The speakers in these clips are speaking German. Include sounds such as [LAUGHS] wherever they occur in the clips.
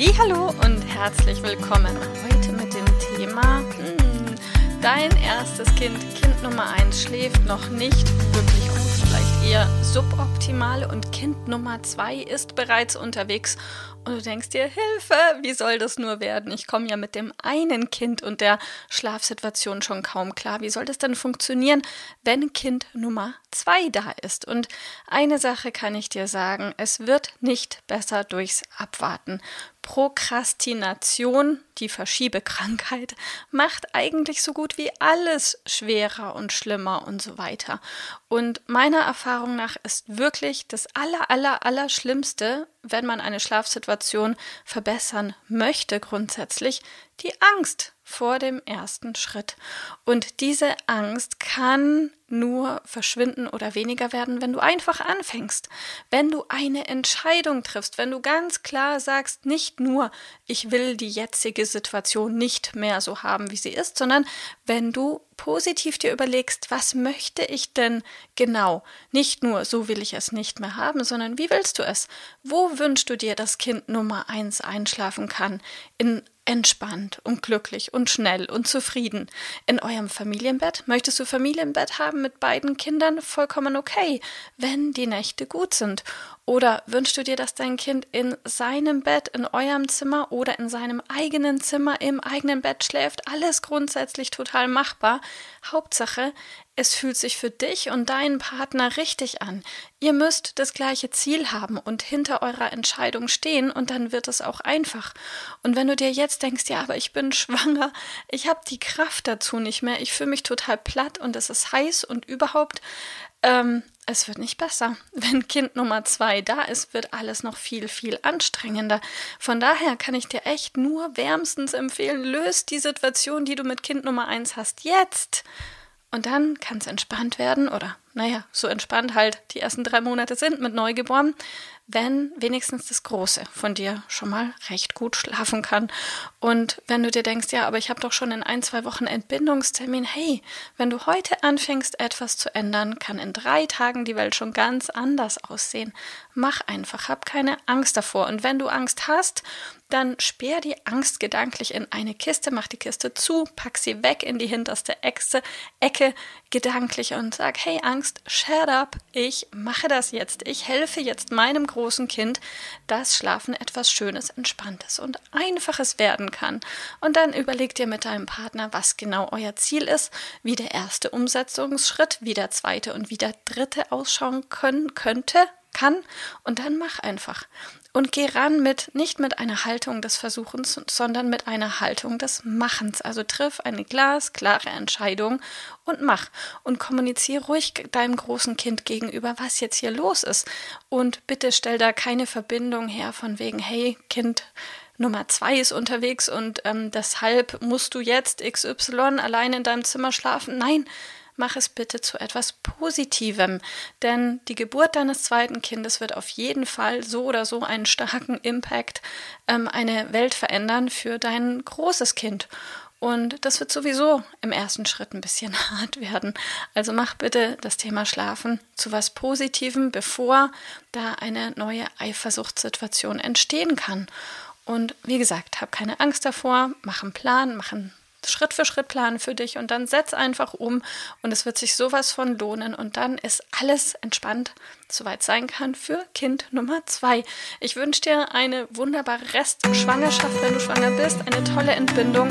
Hallo und herzlich willkommen heute mit dem Thema hm, Dein erstes Kind, Kind Nummer 1 schläft noch nicht wirklich gut, vielleicht eher suboptimal und Kind Nummer 2 ist bereits unterwegs und du denkst dir, Hilfe, wie soll das nur werden? Ich komme ja mit dem einen Kind und der Schlafsituation schon kaum klar. Wie soll das denn funktionieren, wenn Kind Nummer zwei da ist? Und eine Sache kann ich dir sagen, es wird nicht besser durchs Abwarten. Prokrastination, die Verschiebekrankheit, macht eigentlich so gut wie alles schwerer und schlimmer und so weiter. Und meiner Erfahrung nach ist wirklich das aller, aller, aller Schlimmste, wenn man eine Schlafsituation verbessern möchte grundsätzlich, die Angst vor dem ersten Schritt. Und diese Angst kann nur verschwinden oder weniger werden, wenn du einfach anfängst, wenn du eine Entscheidung triffst, wenn du ganz klar sagst, nicht nur, ich will die jetzige Situation nicht mehr so haben, wie sie ist, sondern wenn du positiv dir überlegst, was möchte ich denn genau? Nicht nur, so will ich es nicht mehr haben, sondern wie willst du es? Wo wünschst du dir, dass Kind Nummer eins einschlafen kann? In entspannt und glücklich und schnell und zufrieden. In eurem Familienbett möchtest du Familienbett haben mit beiden Kindern vollkommen okay, wenn die Nächte gut sind. Oder wünschst du dir, dass dein Kind in seinem Bett, in eurem Zimmer oder in seinem eigenen Zimmer im eigenen Bett schläft? Alles grundsätzlich total machbar. Hauptsache, es fühlt sich für dich und deinen Partner richtig an. Ihr müsst das gleiche Ziel haben und hinter eurer Entscheidung stehen und dann wird es auch einfach. Und wenn du dir jetzt denkst, ja, aber ich bin [LAUGHS] schwanger, ich habe die Kraft dazu nicht mehr, ich fühle mich total platt und es ist heiß und überhaupt, ähm, es wird nicht besser. [LAUGHS] Wenn Kind Nummer zwei da ist, wird alles noch viel, viel anstrengender. Von daher kann ich dir echt nur wärmstens empfehlen, löst die Situation, die du mit Kind Nummer eins hast, jetzt. Und dann kann es entspannt werden oder, naja, so entspannt halt die ersten drei Monate sind mit Neugeboren, wenn wenigstens das Große von dir schon mal recht gut schlafen kann. Und wenn du dir denkst, ja, aber ich habe doch schon in ein, zwei Wochen Entbindungstermin, hey, wenn du heute anfängst, etwas zu ändern, kann in drei Tagen die Welt schon ganz anders aussehen. Mach einfach, hab keine Angst davor. Und wenn du Angst hast, dann sperr die Angst gedanklich in eine Kiste, mach die Kiste zu, pack sie weg in die hinterste Ecke, Ecke gedanklich und sag, hey Angst, shut up, ich mache das jetzt, ich helfe jetzt meinem großen Kind, dass Schlafen etwas Schönes, Entspanntes und Einfaches werden kann. Und dann überlegt ihr mit deinem Partner, was genau euer Ziel ist, wie der erste Umsetzungsschritt, wie der zweite und wie der dritte ausschauen können, könnte, kann und dann mach einfach. Und geh ran mit, nicht mit einer Haltung des Versuchens, sondern mit einer Haltung des Machens. Also triff eine glasklare Entscheidung und mach. Und kommuniziere ruhig deinem großen Kind gegenüber, was jetzt hier los ist. Und bitte stell da keine Verbindung her von wegen, hey, Kind, Nummer zwei ist unterwegs und ähm, deshalb musst du jetzt XY allein in deinem Zimmer schlafen. Nein, mach es bitte zu etwas Positivem, denn die Geburt deines zweiten Kindes wird auf jeden Fall so oder so einen starken Impact, ähm, eine Welt verändern für dein großes Kind. Und das wird sowieso im ersten Schritt ein bisschen [LAUGHS] hart werden. Also mach bitte das Thema Schlafen zu was Positivem, bevor da eine neue Eifersuchtssituation entstehen kann. Und wie gesagt, hab keine Angst davor, mach einen Plan, mach einen Schritt für Schritt planen für dich und dann setz einfach um und es wird sich sowas von lohnen und dann ist alles entspannt, soweit sein kann für Kind Nummer zwei. Ich wünsche dir eine wunderbare Restschwangerschaft, wenn du schwanger bist, eine tolle Entbindung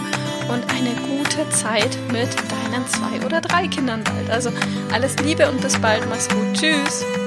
und eine gute Zeit mit deinen zwei oder drei Kindern bald. Also alles Liebe und bis bald. Mach's gut. Tschüss.